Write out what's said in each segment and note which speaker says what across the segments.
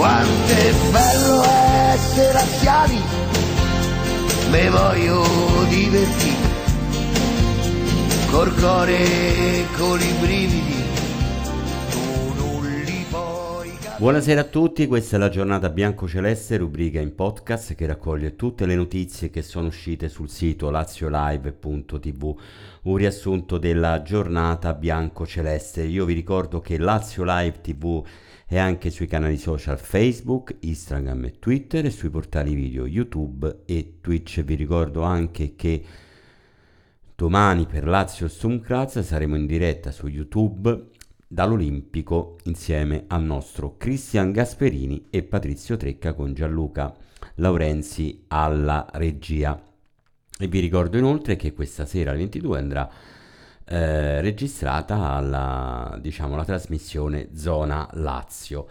Speaker 1: quanto è bello essere anziani, me voglio divertire, col cuore e con i brividi,
Speaker 2: Buonasera a tutti, questa è la giornata bianco-celeste, rubrica in podcast che raccoglie tutte le notizie che sono uscite sul sito laziolive.tv, un riassunto della giornata bianco-celeste. Io vi ricordo che Lazio Live TV è anche sui canali social Facebook, Instagram e Twitter e sui portali video YouTube e Twitch. Vi ricordo anche che domani per Lazio Stumkraz saremo in diretta su YouTube dall'Olimpico insieme al nostro Cristian Gasperini e Patrizio Trecca con Gianluca Laurenzi alla regia. E vi ricordo inoltre che questa sera alle 22 andrà eh, registrata alla, diciamo, la trasmissione Zona Lazio.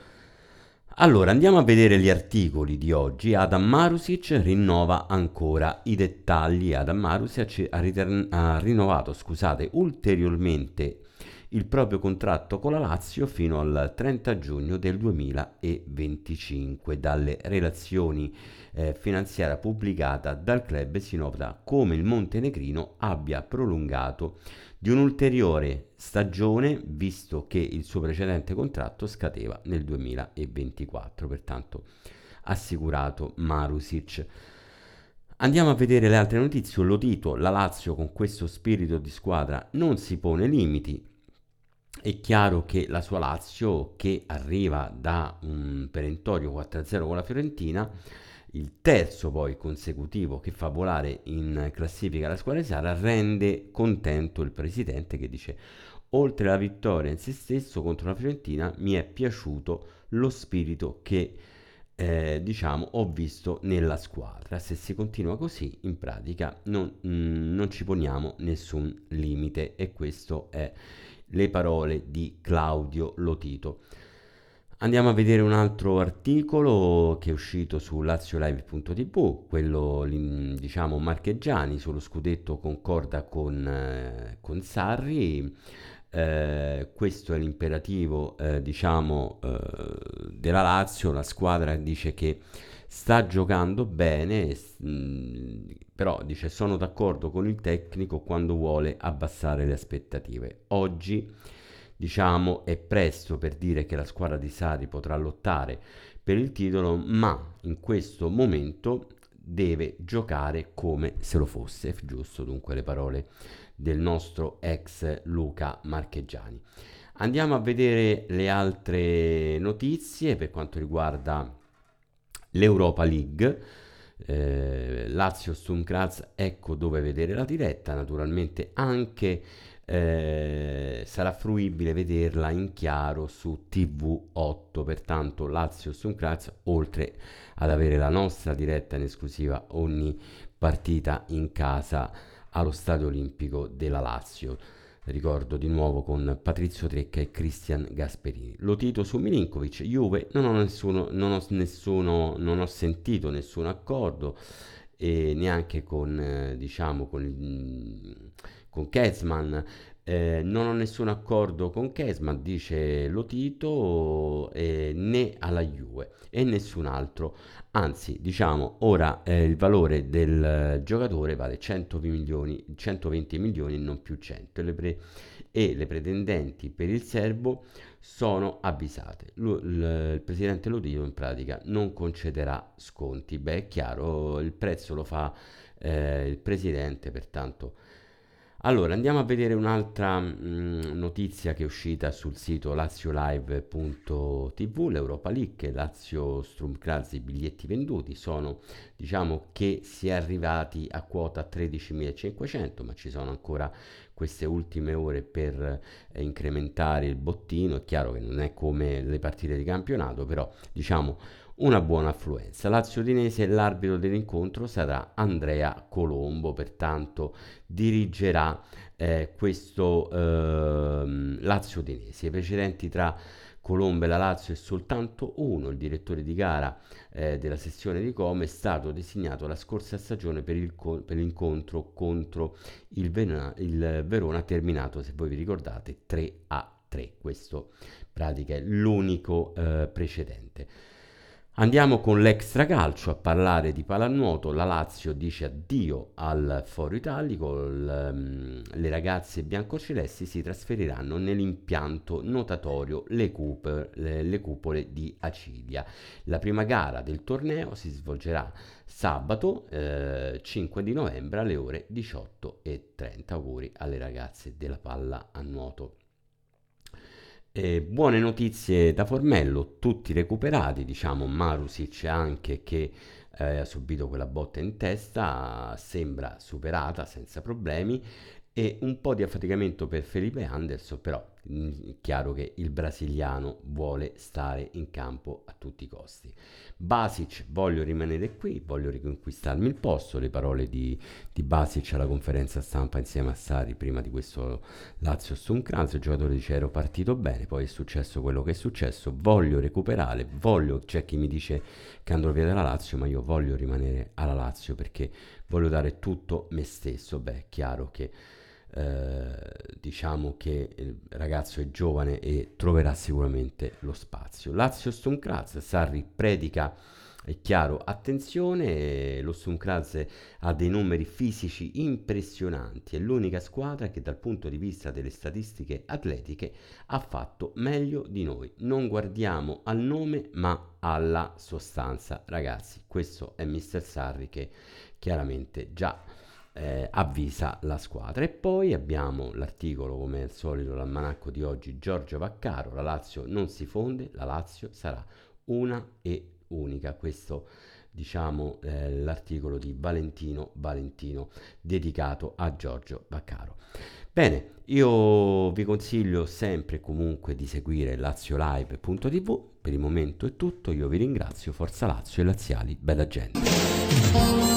Speaker 2: Allora, andiamo a vedere gli articoli di oggi. Adam Marusic rinnova ancora i dettagli. Adam Marusic ha, ritern- ha rinnovato, scusate, ulteriormente il proprio contratto con la Lazio fino al 30 giugno del 2025. Dalle relazioni eh, finanziarie pubblicate dal club si nota come il montenegrino abbia prolungato di un'ulteriore stagione visto che il suo precedente contratto scadeva nel 2024, pertanto assicurato Marusic. Andiamo a vedere le altre notizie. Lo dito, la Lazio con questo spirito di squadra non si pone limiti. È chiaro che la sua Lazio, che arriva da un perentorio 4-0 con la Fiorentina, il terzo poi consecutivo che fa volare in classifica la squadra di Sara, rende contento il presidente che dice oltre alla vittoria in se stesso contro la Fiorentina mi è piaciuto lo spirito che eh, diciamo ho visto nella squadra. Se si continua così in pratica non, mm, non ci poniamo nessun limite. E questo è le parole di Claudio Lotito Andiamo a vedere un altro articolo che è uscito su laziolive.tv, quello diciamo marcheggiani sullo scudetto concorda con, eh, con Sarri. Eh, questo è l'imperativo eh, diciamo eh, della Lazio, la squadra dice che sta giocando bene, mh, però dice sono d'accordo con il tecnico quando vuole abbassare le aspettative. Oggi diciamo è presto per dire che la squadra di Sari potrà lottare per il titolo, ma in questo momento deve giocare come se lo fosse, giusto dunque le parole del nostro ex Luca Marcheggiani. Andiamo a vedere le altre notizie per quanto riguarda l'Europa League. Eh, Lazio Stum Graz, ecco dove vedere la diretta, naturalmente anche eh, sarà fruibile vederla in chiaro su TV8, pertanto Lazio Suncraz, oltre ad avere la nostra diretta in esclusiva ogni partita in casa allo Stadio Olimpico della Lazio. Ricordo di nuovo con Patrizio Trecca e Cristian Gasperini. Lo tito su Milinkovic, Juve, non ho, nessuno, non ho, nessuno, non ho sentito nessun accordo e neanche con, eh, diciamo, con il con Kezman. Eh, non ho nessun accordo con Kezman, dice Lotito, eh, né alla Juve e nessun altro. Anzi, diciamo, ora eh, il valore del giocatore vale 100 milioni, 120 milioni, non più 100. Le pre- e le pretendenti per il serbo sono avvisate. L- l- il presidente Lotito in pratica non concederà sconti. Beh, è chiaro, il prezzo lo fa eh, il presidente, pertanto allora, andiamo a vedere un'altra mh, mm, notizia che è uscita sul sito laziolive.tv, l'Europa League, Lazio Strumkraz, i biglietti venduti sono, diciamo che si è arrivati a quota 13.500, ma ci sono ancora queste ultime ore per eh, incrementare il bottino, è chiaro che non è come le partite di campionato, però diciamo una buona affluenza. Lazio Udinese l'arbitro dell'incontro sarà Andrea Colombo, pertanto dirigerà eh, questo eh, Lazio Udinese. I precedenti tra Colombo e la Lazio è soltanto uno, il direttore di gara eh, della sessione di Come è stato designato la scorsa stagione per, co- per l'incontro contro il, Ven- il Verona terminato, se voi vi ricordate, 3 a 3. Questo pratica è l'unico eh, precedente. Andiamo con l'extra calcio a parlare di pallanuoto. La Lazio dice addio al Foro Italico. L, um, le ragazze biancocelesti si trasferiranno nell'impianto notatorio Le, Cooper, le, le Cupole di Acilia. La prima gara del torneo si svolgerà sabato eh, 5 di novembre alle ore 18.30. Auguri alle ragazze della palla a nuoto. Eh, buone notizie da Formello, tutti recuperati, diciamo Marusic anche che eh, ha subito quella botta in testa, sembra superata senza problemi e un po' di affaticamento per Felipe Anderson, però chiaro che il brasiliano vuole stare in campo a tutti i costi. Basic, voglio rimanere qui, voglio riconquistarmi il posto, le parole di, di Basic alla conferenza stampa insieme a Sari prima di questo Lazio Stunkranz, il giocatore dice ero partito bene, poi è successo quello che è successo, voglio recuperare, voglio, c'è chi mi dice che andrò via dalla Lazio, ma io voglio rimanere alla Lazio perché voglio dare tutto me stesso, beh è chiaro che eh, diciamo che il ragazzo è giovane e troverà sicuramente lo spazio. Lazio Sturmkraz, Sarri predica, è chiaro, attenzione, lo Sturmkraz ha dei numeri fisici impressionanti, è l'unica squadra che dal punto di vista delle statistiche atletiche ha fatto meglio di noi. Non guardiamo al nome ma alla sostanza, ragazzi. Questo è Mister Sarri che chiaramente già eh, avvisa la squadra. E poi abbiamo l'articolo, come al solito, l'almanacco di oggi, Giorgio Vaccaro, la Lazio non si fonde, la Lazio sarà una e unica. Questo diciamo eh, l'articolo di Valentino Valentino dedicato a Giorgio Vaccaro. Bene, io vi consiglio sempre comunque di seguire laziolive.tv. Per il momento è tutto, io vi ringrazio, Forza Lazio e Laziali, bella gente.